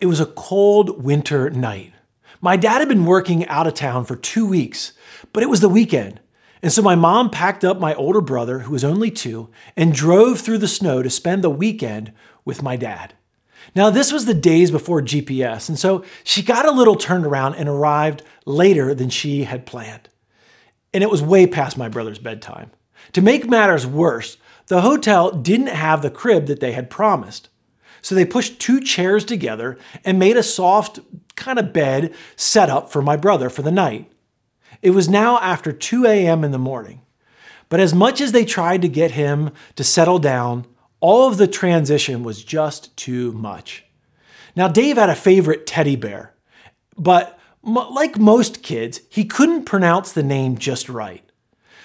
It was a cold winter night. My dad had been working out of town for two weeks, but it was the weekend. And so my mom packed up my older brother, who was only two, and drove through the snow to spend the weekend with my dad. Now, this was the days before GPS, and so she got a little turned around and arrived later than she had planned. And it was way past my brother's bedtime. To make matters worse, the hotel didn't have the crib that they had promised. So they pushed two chairs together and made a soft kind of bed set up for my brother for the night. It was now after 2 a.m. in the morning. But as much as they tried to get him to settle down, all of the transition was just too much. Now, Dave had a favorite teddy bear, but like most kids, he couldn't pronounce the name just right.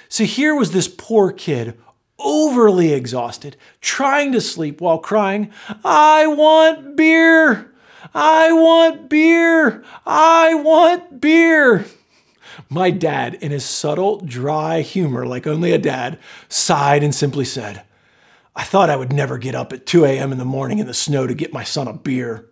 So here was this poor kid overly exhausted, trying to sleep while crying, I want beer! I want beer! I want beer! My dad, in his subtle, dry humor, like only a dad, sighed and simply said, I thought I would never get up at 2 a.m. in the morning in the snow to get my son a beer.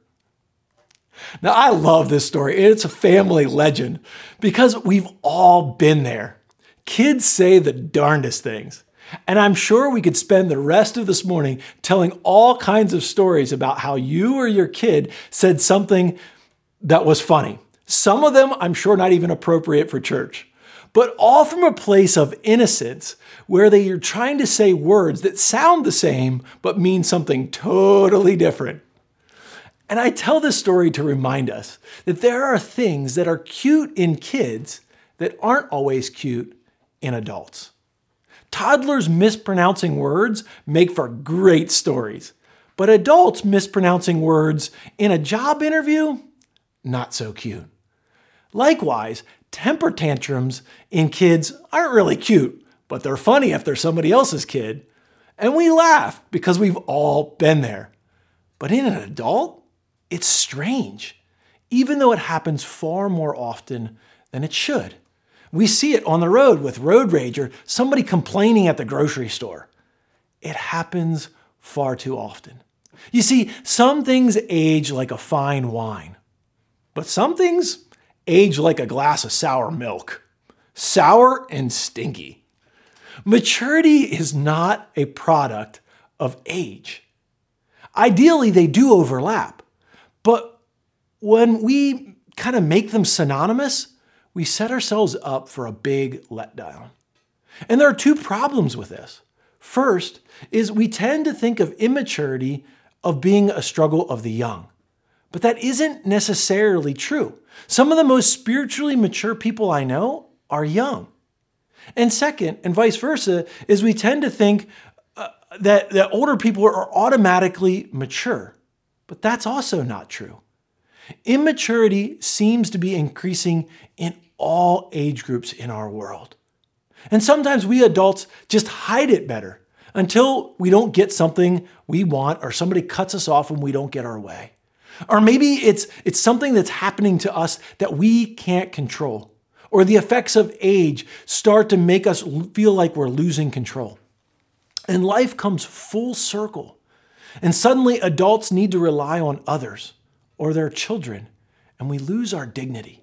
Now, I love this story. It's a family legend because we've all been there. Kids say the darndest things. And I'm sure we could spend the rest of this morning telling all kinds of stories about how you or your kid said something that was funny. Some of them, I'm sure, not even appropriate for church, but all from a place of innocence where they are trying to say words that sound the same but mean something totally different. And I tell this story to remind us that there are things that are cute in kids that aren't always cute in adults. Toddlers mispronouncing words make for great stories, but adults mispronouncing words in a job interview, not so cute. Likewise, temper tantrums in kids aren't really cute, but they're funny if they're somebody else's kid. And we laugh because we've all been there. But in an adult, it's strange, even though it happens far more often than it should. We see it on the road with road rage or somebody complaining at the grocery store. It happens far too often. You see, some things age like a fine wine, but some things age like a glass of sour milk. Sour and stinky. Maturity is not a product of age. Ideally, they do overlap, but when we kind of make them synonymous, we set ourselves up for a big letdown. And there are two problems with this. First is we tend to think of immaturity of being a struggle of the young. But that isn't necessarily true. Some of the most spiritually mature people I know are young. And second, and vice versa, is we tend to think uh, that, that older people are automatically mature. But that's also not true. Immaturity seems to be increasing in all age groups in our world. And sometimes we adults just hide it better until we don't get something we want or somebody cuts us off when we don't get our way. Or maybe it's, it's something that's happening to us that we can't control. Or the effects of age start to make us feel like we're losing control. And life comes full circle. And suddenly adults need to rely on others or their children, and we lose our dignity.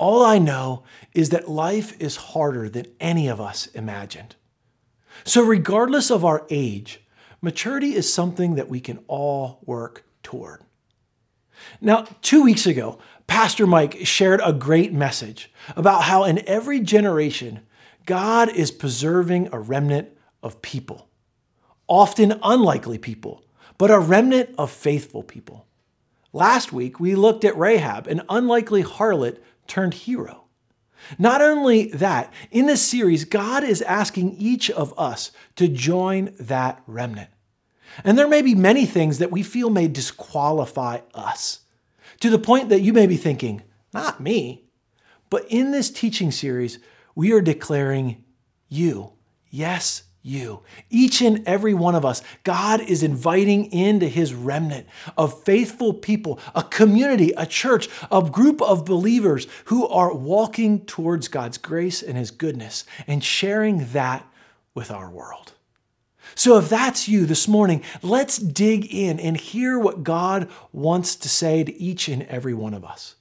All I know is that life is harder than any of us imagined. So, regardless of our age, maturity is something that we can all work toward. Now, two weeks ago, Pastor Mike shared a great message about how in every generation, God is preserving a remnant of people, often unlikely people, but a remnant of faithful people. Last week, we looked at Rahab, an unlikely harlot turned hero. Not only that, in this series, God is asking each of us to join that remnant. And there may be many things that we feel may disqualify us to the point that you may be thinking, not me. But in this teaching series, we are declaring you, yes, you. Each and every one of us, God is inviting into his remnant of faithful people, a community, a church, a group of believers who are walking towards God's grace and his goodness and sharing that with our world. So, if that's you this morning, let's dig in and hear what God wants to say to each and every one of us.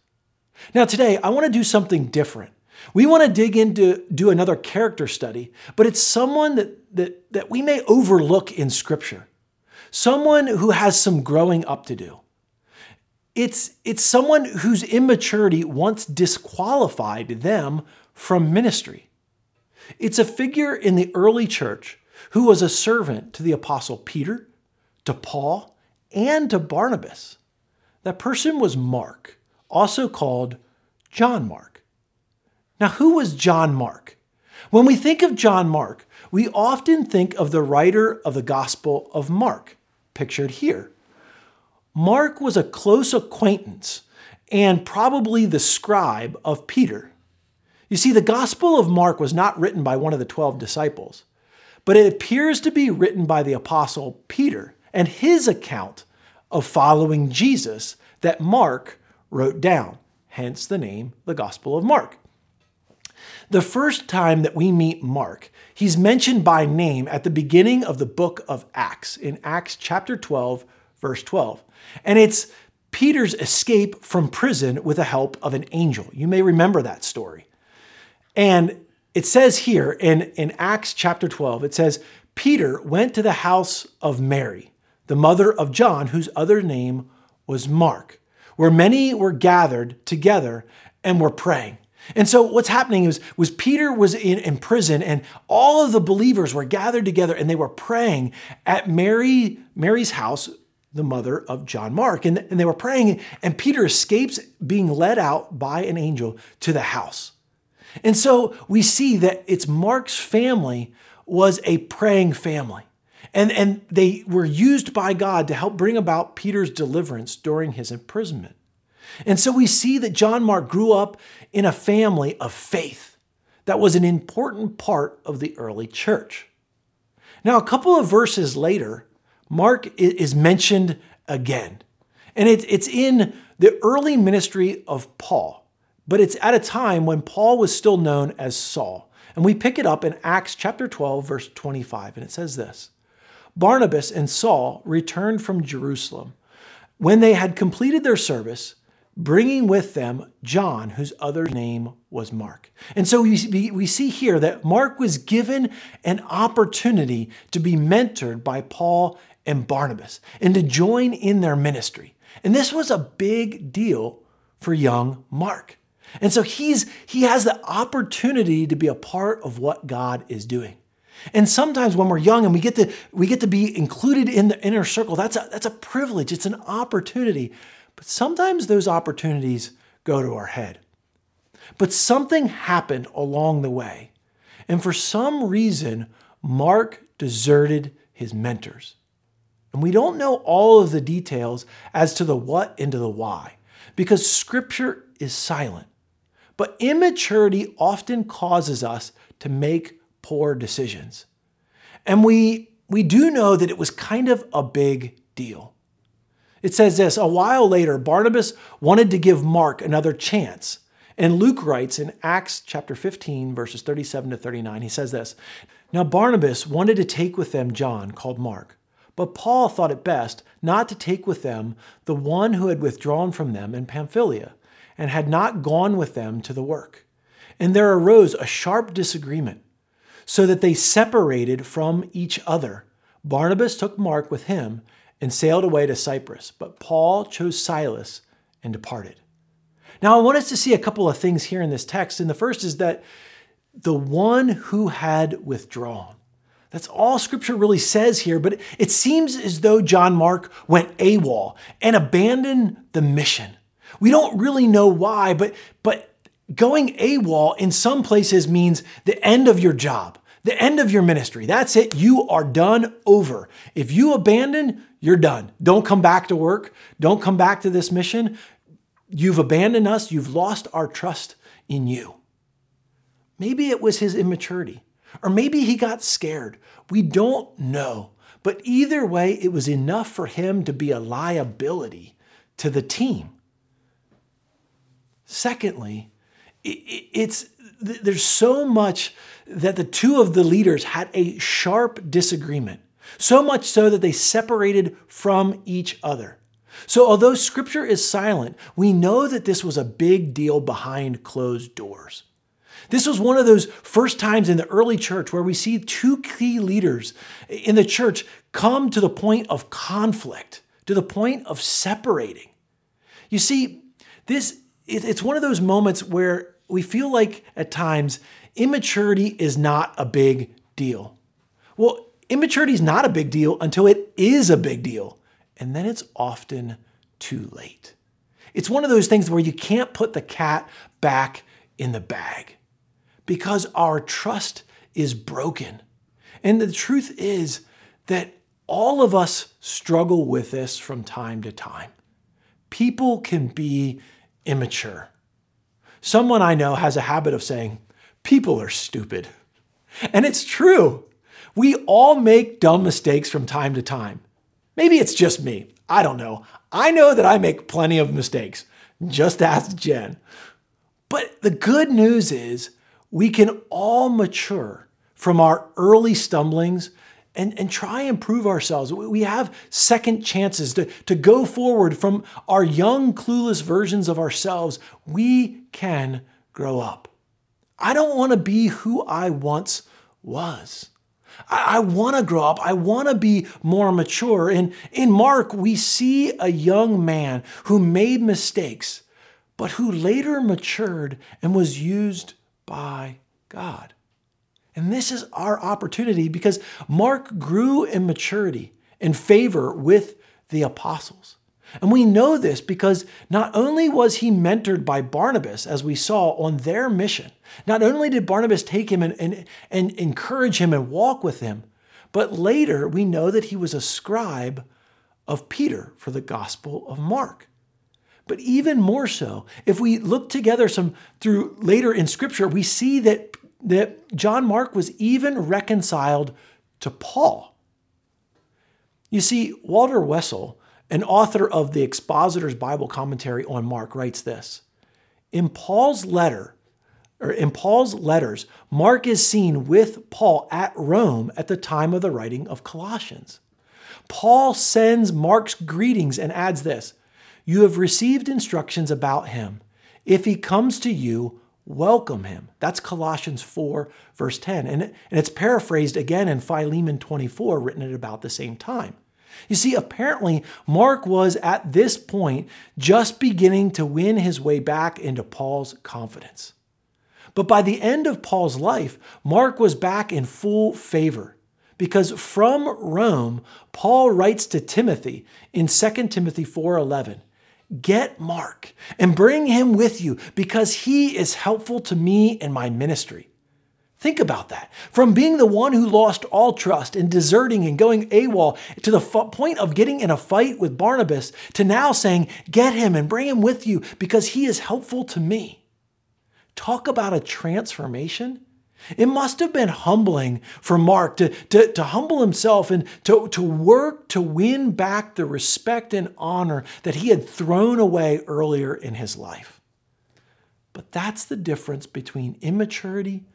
Now, today, I want to do something different. We want to dig into do another character study, but it's someone that, that, that we may overlook in Scripture, someone who has some growing up to do. It's, it's someone whose immaturity once disqualified them from ministry. It's a figure in the early church who was a servant to the apostle Peter, to Paul, and to Barnabas. That person was Mark, also called John Mark. Now, who was John Mark? When we think of John Mark, we often think of the writer of the Gospel of Mark, pictured here. Mark was a close acquaintance and probably the scribe of Peter. You see, the Gospel of Mark was not written by one of the 12 disciples, but it appears to be written by the Apostle Peter and his account of following Jesus that Mark wrote down, hence the name, the Gospel of Mark. The first time that we meet Mark, he's mentioned by name at the beginning of the book of Acts, in Acts chapter 12, verse 12. And it's Peter's escape from prison with the help of an angel. You may remember that story. And it says here in, in Acts chapter 12, it says, Peter went to the house of Mary, the mother of John, whose other name was Mark, where many were gathered together and were praying. And so what's happening is was Peter was in, in prison and all of the believers were gathered together and they were praying at Mary Mary's house the mother of John Mark and, and they were praying and Peter escapes being led out by an angel to the house. And so we see that it's Mark's family was a praying family. And, and they were used by God to help bring about Peter's deliverance during his imprisonment. And so we see that John Mark grew up in a family of faith that was an important part of the early church. Now, a couple of verses later, Mark is mentioned again. And it's in the early ministry of Paul but it's at a time when Paul was still known as Saul. And we pick it up in Acts chapter 12, verse 25, and it says this Barnabas and Saul returned from Jerusalem. When they had completed their service, bringing with them John, whose other name was Mark. And so we, we see here that Mark was given an opportunity to be mentored by Paul and Barnabas and to join in their ministry. And this was a big deal for young Mark. And so he's he has the opportunity to be a part of what God is doing. And sometimes when we're young and we get to we get to be included in the inner circle, that's a that's a privilege. It's an opportunity. But sometimes those opportunities go to our head. But something happened along the way. And for some reason, Mark deserted his mentors. And we don't know all of the details as to the what and to the why because scripture is silent. But immaturity often causes us to make poor decisions. And we, we do know that it was kind of a big deal. It says this A while later, Barnabas wanted to give Mark another chance. And Luke writes in Acts chapter 15, verses 37 to 39, he says this Now Barnabas wanted to take with them John, called Mark. But Paul thought it best not to take with them the one who had withdrawn from them in Pamphylia and had not gone with them to the work. And there arose a sharp disagreement, so that they separated from each other. Barnabas took Mark with him and sailed away to Cyprus, but Paul chose Silas and departed. Now, I want us to see a couple of things here in this text. And the first is that the one who had withdrawn. That's all scripture really says here, but it seems as though John Mark went AWOL and abandoned the mission. We don't really know why, but, but going AWOL in some places means the end of your job, the end of your ministry. That's it. You are done over. If you abandon, you're done. Don't come back to work. Don't come back to this mission. You've abandoned us. You've lost our trust in you. Maybe it was his immaturity, or maybe he got scared. We don't know. But either way, it was enough for him to be a liability to the team. Secondly, it's there's so much that the two of the leaders had a sharp disagreement. so much so that they separated from each other. So, although scripture is silent, we know that this was a big deal behind closed doors. This was one of those first times in the early church where we see two key leaders in the church come to the point of conflict, to the point of separating. You see, this it's one of those moments where we feel like at times immaturity is not a big deal. Well, immaturity is not a big deal until it is a big deal and then it's often too late. It's one of those things where you can't put the cat back in the bag because our trust is broken. And the truth is that all of us struggle with this from time to time. People can be immature. Someone I know has a habit of saying, People are stupid. And it's true. We all make dumb mistakes from time to time. Maybe it's just me. I don't know. I know that I make plenty of mistakes. Just ask Jen. But the good news is we can all mature from our early stumblings and, and try and prove ourselves. We have second chances to, to go forward from our young, clueless versions of ourselves. We can grow up. I don't want to be who I once was. I, I want to grow up. I want to be more mature. And in Mark, we see a young man who made mistakes, but who later matured and was used by God. And this is our opportunity because Mark grew in maturity and favor with the apostles. And we know this because not only was he mentored by Barnabas, as we saw on their mission, not only did Barnabas take him and, and, and encourage him and walk with him, but later we know that he was a scribe of Peter for the Gospel of Mark. But even more so, if we look together some through later in Scripture, we see that, that John Mark was even reconciled to Paul. You see, Walter Wessel an author of the Expositor's Bible Commentary on Mark writes this In Paul's letter, or in Paul's letters, Mark is seen with Paul at Rome at the time of the writing of Colossians. Paul sends Mark's greetings and adds this You have received instructions about him. If he comes to you, welcome him. That's Colossians 4, verse 10. And, and it's paraphrased again in Philemon 24, written at about the same time. You see, apparently, Mark was at this point just beginning to win his way back into Paul's confidence. But by the end of Paul's life, Mark was back in full favor because from Rome, Paul writes to Timothy in 2 Timothy 4:11, "Get Mark and bring him with you because he is helpful to me in my ministry." Think about that. From being the one who lost all trust and deserting and going AWOL to the f- point of getting in a fight with Barnabas to now saying, Get him and bring him with you because he is helpful to me. Talk about a transformation. It must have been humbling for Mark to, to, to humble himself and to, to work to win back the respect and honor that he had thrown away earlier in his life. But that's the difference between immaturity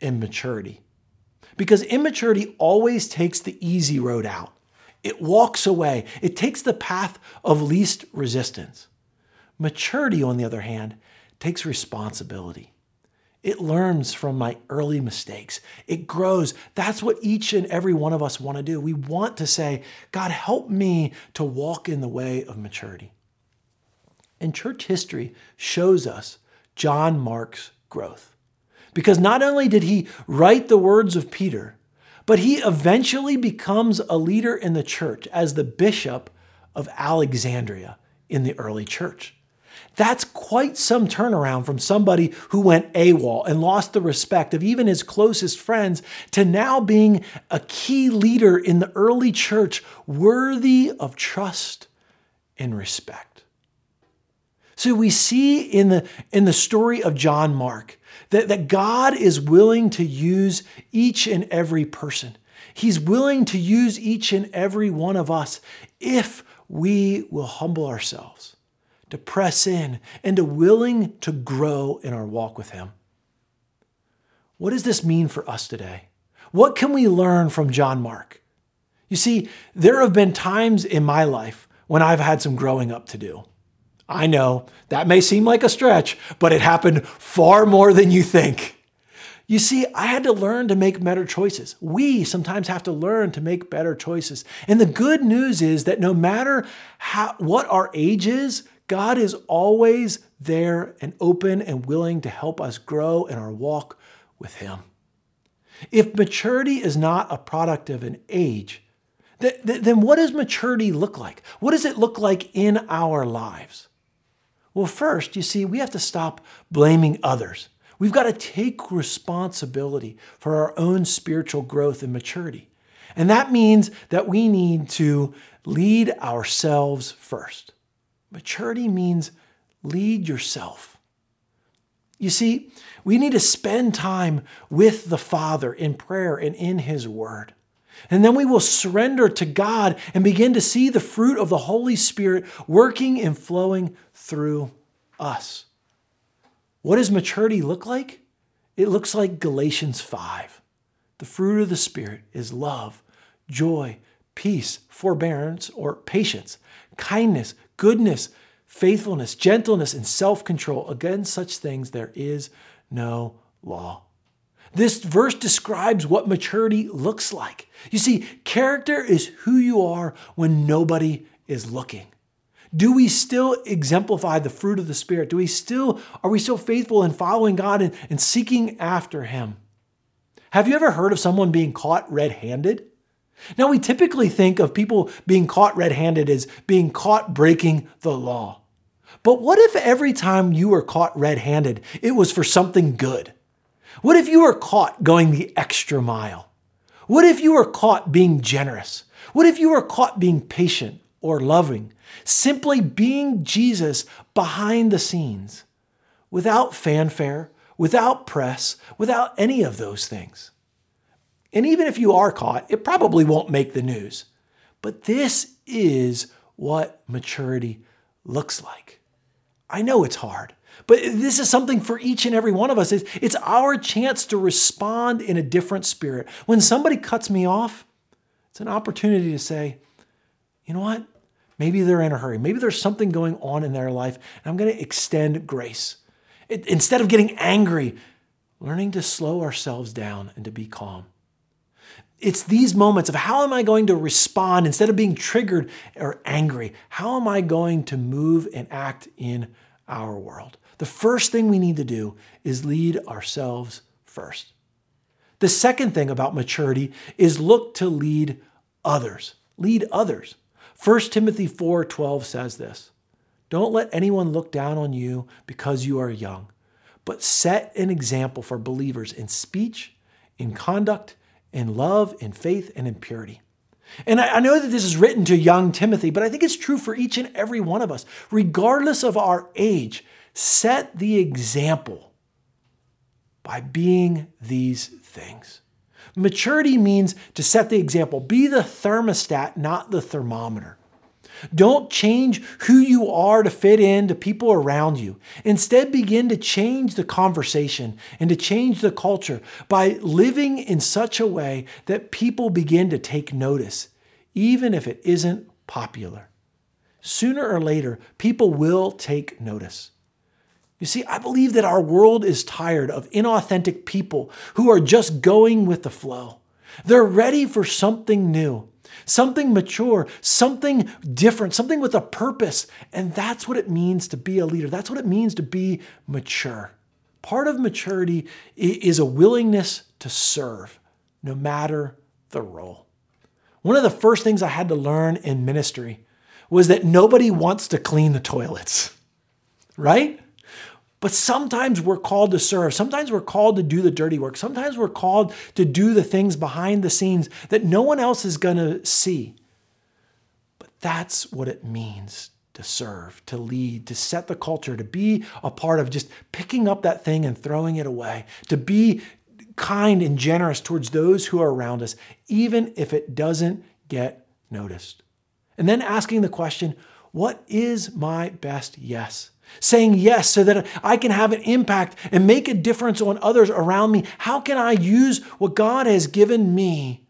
and maturity. Because immaturity always takes the easy road out. It walks away. It takes the path of least resistance. Maturity, on the other hand, takes responsibility. It learns from my early mistakes. It grows. That's what each and every one of us want to do. We want to say, God, help me to walk in the way of maturity. And church history shows us John Mark's growth. Because not only did he write the words of Peter, but he eventually becomes a leader in the church as the bishop of Alexandria in the early church. That's quite some turnaround from somebody who went AWOL and lost the respect of even his closest friends to now being a key leader in the early church, worthy of trust and respect. So we see in the, in the story of John Mark that, that God is willing to use each and every person. He's willing to use each and every one of us if we will humble ourselves, to press in, and to willing to grow in our walk with Him. What does this mean for us today? What can we learn from John Mark? You see, there have been times in my life when I've had some growing up to do. I know that may seem like a stretch, but it happened far more than you think. You see, I had to learn to make better choices. We sometimes have to learn to make better choices. And the good news is that no matter how, what our age is, God is always there and open and willing to help us grow in our walk with Him. If maturity is not a product of an age, then what does maturity look like? What does it look like in our lives? Well, first, you see, we have to stop blaming others. We've got to take responsibility for our own spiritual growth and maturity. And that means that we need to lead ourselves first. Maturity means lead yourself. You see, we need to spend time with the Father in prayer and in His Word. And then we will surrender to God and begin to see the fruit of the Holy Spirit working and flowing through us. What does maturity look like? It looks like Galatians 5. The fruit of the Spirit is love, joy, peace, forbearance, or patience, kindness, goodness, faithfulness, gentleness, and self control. Against such things there is no law. This verse describes what maturity looks like. You see, character is who you are when nobody is looking. Do we still exemplify the fruit of the Spirit? Do we still, are we still faithful in following God and, and seeking after Him? Have you ever heard of someone being caught red handed? Now, we typically think of people being caught red handed as being caught breaking the law. But what if every time you were caught red handed, it was for something good? What if you were caught going the extra mile? What if you were caught being generous? What if you were caught being patient or loving simply being Jesus behind the scenes, without fanfare, without press, without any of those things. And even if you are caught, it probably won't make the news. But this is what maturity looks like. I know it's hard, but this is something for each and every one of us. It's our chance to respond in a different spirit. When somebody cuts me off, it's an opportunity to say, you know what? Maybe they're in a hurry. Maybe there's something going on in their life, and I'm going to extend grace. It, instead of getting angry, learning to slow ourselves down and to be calm. It's these moments of how am I going to respond instead of being triggered or angry? How am I going to move and act in our world? The first thing we need to do is lead ourselves first. The second thing about maturity is look to lead others. Lead others. 1 Timothy 4:12 says this. Don't let anyone look down on you because you are young, but set an example for believers in speech, in conduct, in love, in faith, and in purity. And I know that this is written to young Timothy, but I think it's true for each and every one of us. Regardless of our age, set the example by being these things. Maturity means to set the example. Be the thermostat, not the thermometer. Don't change who you are to fit in to people around you. Instead, begin to change the conversation and to change the culture by living in such a way that people begin to take notice, even if it isn't popular. Sooner or later, people will take notice. You see, I believe that our world is tired of inauthentic people who are just going with the flow. They're ready for something new, something mature, something different, something with a purpose. And that's what it means to be a leader. That's what it means to be mature. Part of maturity is a willingness to serve, no matter the role. One of the first things I had to learn in ministry was that nobody wants to clean the toilets, right? But sometimes we're called to serve. Sometimes we're called to do the dirty work. Sometimes we're called to do the things behind the scenes that no one else is going to see. But that's what it means to serve, to lead, to set the culture, to be a part of just picking up that thing and throwing it away, to be kind and generous towards those who are around us, even if it doesn't get noticed. And then asking the question, what is my best yes? Saying yes so that I can have an impact and make a difference on others around me? How can I use what God has given me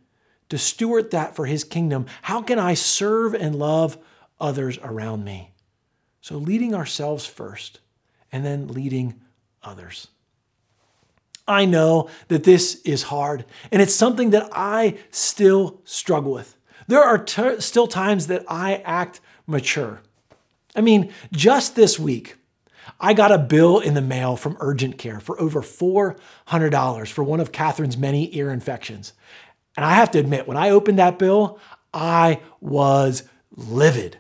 to steward that for his kingdom? How can I serve and love others around me? So, leading ourselves first and then leading others. I know that this is hard and it's something that I still struggle with. There are t- still times that I act mature. I mean, just this week, I got a bill in the mail from Urgent Care for over $400 for one of Catherine's many ear infections. And I have to admit, when I opened that bill, I was livid.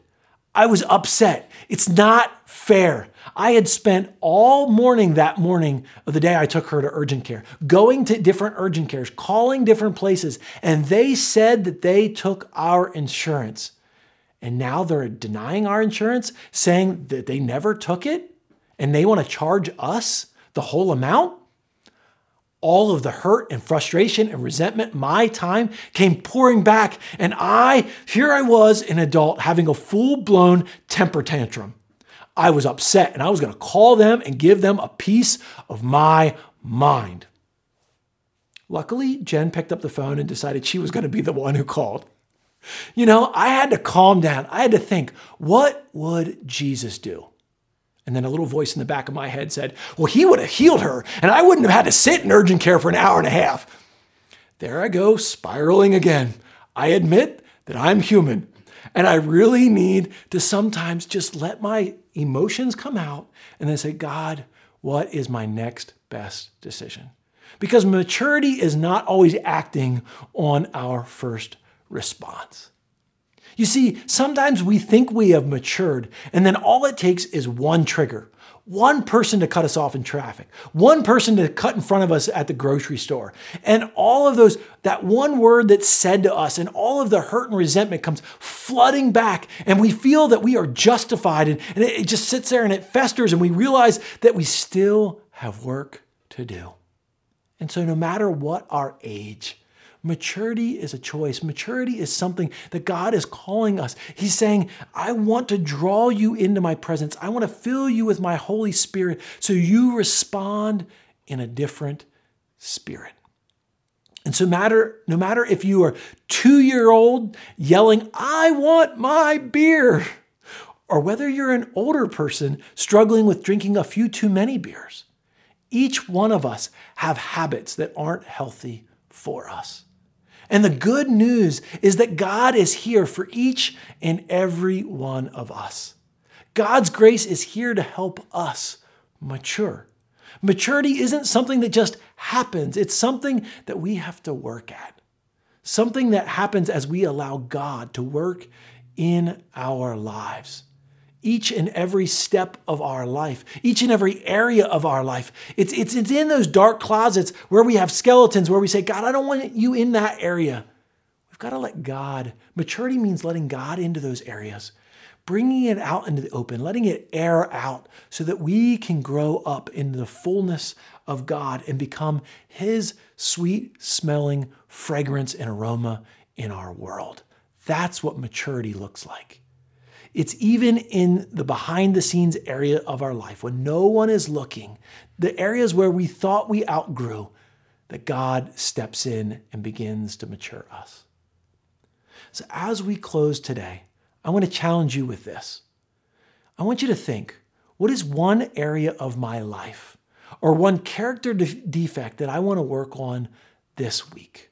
I was upset. It's not fair. I had spent all morning that morning of the day I took her to urgent care, going to different urgent cares, calling different places, and they said that they took our insurance. And now they're denying our insurance, saying that they never took it, and they want to charge us the whole amount? all of the hurt and frustration and resentment, my time came pouring back. And I, here I was, an adult, having a full blown temper tantrum. I was upset and I was going to call them and give them a piece of my mind. Luckily, Jen picked up the phone and decided she was going to be the one who called. You know, I had to calm down. I had to think, what would Jesus do? And then a little voice in the back of my head said, Well, he would have healed her, and I wouldn't have had to sit in urgent care for an hour and a half. There I go, spiraling again. I admit that I'm human, and I really need to sometimes just let my emotions come out and then say, God, what is my next best decision? Because maturity is not always acting on our first response. You see, sometimes we think we have matured, and then all it takes is one trigger, one person to cut us off in traffic, one person to cut in front of us at the grocery store. And all of those, that one word that's said to us, and all of the hurt and resentment comes flooding back, and we feel that we are justified, and, and it just sits there and it festers, and we realize that we still have work to do. And so, no matter what our age, Maturity is a choice. Maturity is something that God is calling us. He's saying, I want to draw you into my presence. I want to fill you with my Holy Spirit so you respond in a different spirit. And so matter no matter if you are 2-year-old yelling, "I want my beer," or whether you're an older person struggling with drinking a few too many beers, each one of us have habits that aren't healthy for us. And the good news is that God is here for each and every one of us. God's grace is here to help us mature. Maturity isn't something that just happens, it's something that we have to work at. Something that happens as we allow God to work in our lives each and every step of our life, each and every area of our life. It's, it's, it's in those dark closets where we have skeletons, where we say, God, I don't want you in that area. We've got to let God, maturity means letting God into those areas, bringing it out into the open, letting it air out so that we can grow up into the fullness of God and become His sweet smelling fragrance and aroma in our world. That's what maturity looks like. It's even in the behind the scenes area of our life when no one is looking, the areas where we thought we outgrew, that God steps in and begins to mature us. So, as we close today, I want to challenge you with this. I want you to think what is one area of my life or one character de- defect that I want to work on this week?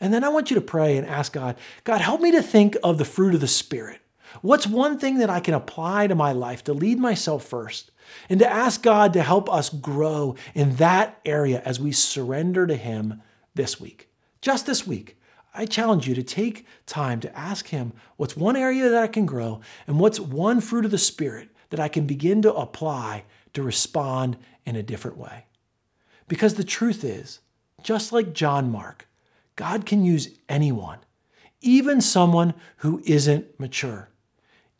And then I want you to pray and ask God, God, help me to think of the fruit of the Spirit. What's one thing that I can apply to my life to lead myself first and to ask God to help us grow in that area as we surrender to Him this week? Just this week, I challenge you to take time to ask Him what's one area that I can grow and what's one fruit of the Spirit that I can begin to apply to respond in a different way. Because the truth is, just like John Mark, God can use anyone, even someone who isn't mature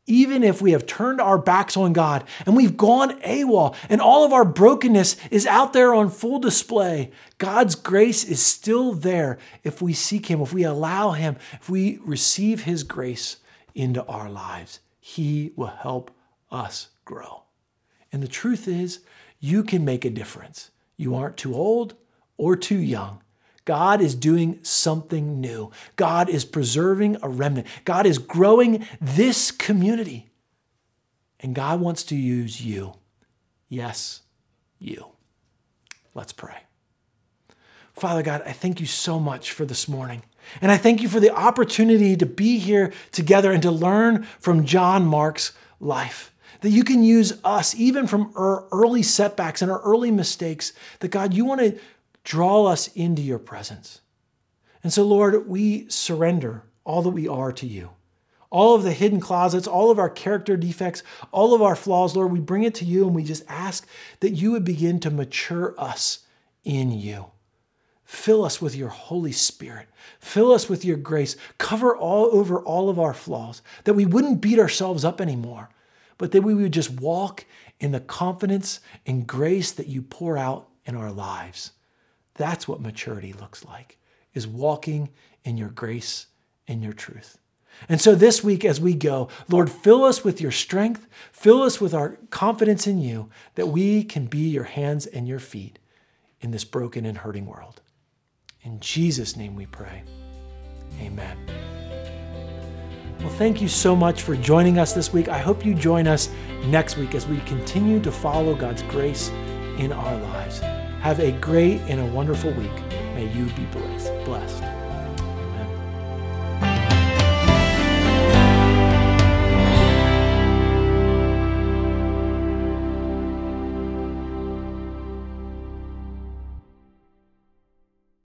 even if we have turned our backs on God and we've gone AWOL and all of our brokenness is out there on full display, God's grace is still there if we seek Him, if we allow Him, if we receive His grace into our lives. He will help us grow. And the truth is, you can make a difference. You aren't too old or too young. God is doing something new. God is preserving a remnant. God is growing this community. And God wants to use you. Yes, you. Let's pray. Father God, I thank you so much for this morning. And I thank you for the opportunity to be here together and to learn from John Mark's life. That you can use us, even from our early setbacks and our early mistakes, that God, you want to draw us into your presence. And so, Lord, we surrender all that we are to you. All of the hidden closets, all of our character defects, all of our flaws, Lord, we bring it to you and we just ask that you would begin to mature us in you. Fill us with your Holy Spirit. Fill us with your grace. Cover all over all of our flaws, that we wouldn't beat ourselves up anymore, but that we would just walk in the confidence and grace that you pour out in our lives. That's what maturity looks like, is walking in your grace and your truth. And so this week, as we go, Lord, fill us with your strength, fill us with our confidence in you, that we can be your hands and your feet in this broken and hurting world. In Jesus' name we pray. Amen. Well, thank you so much for joining us this week. I hope you join us next week as we continue to follow God's grace in our lives. Have a great and a wonderful week. May you be blessed.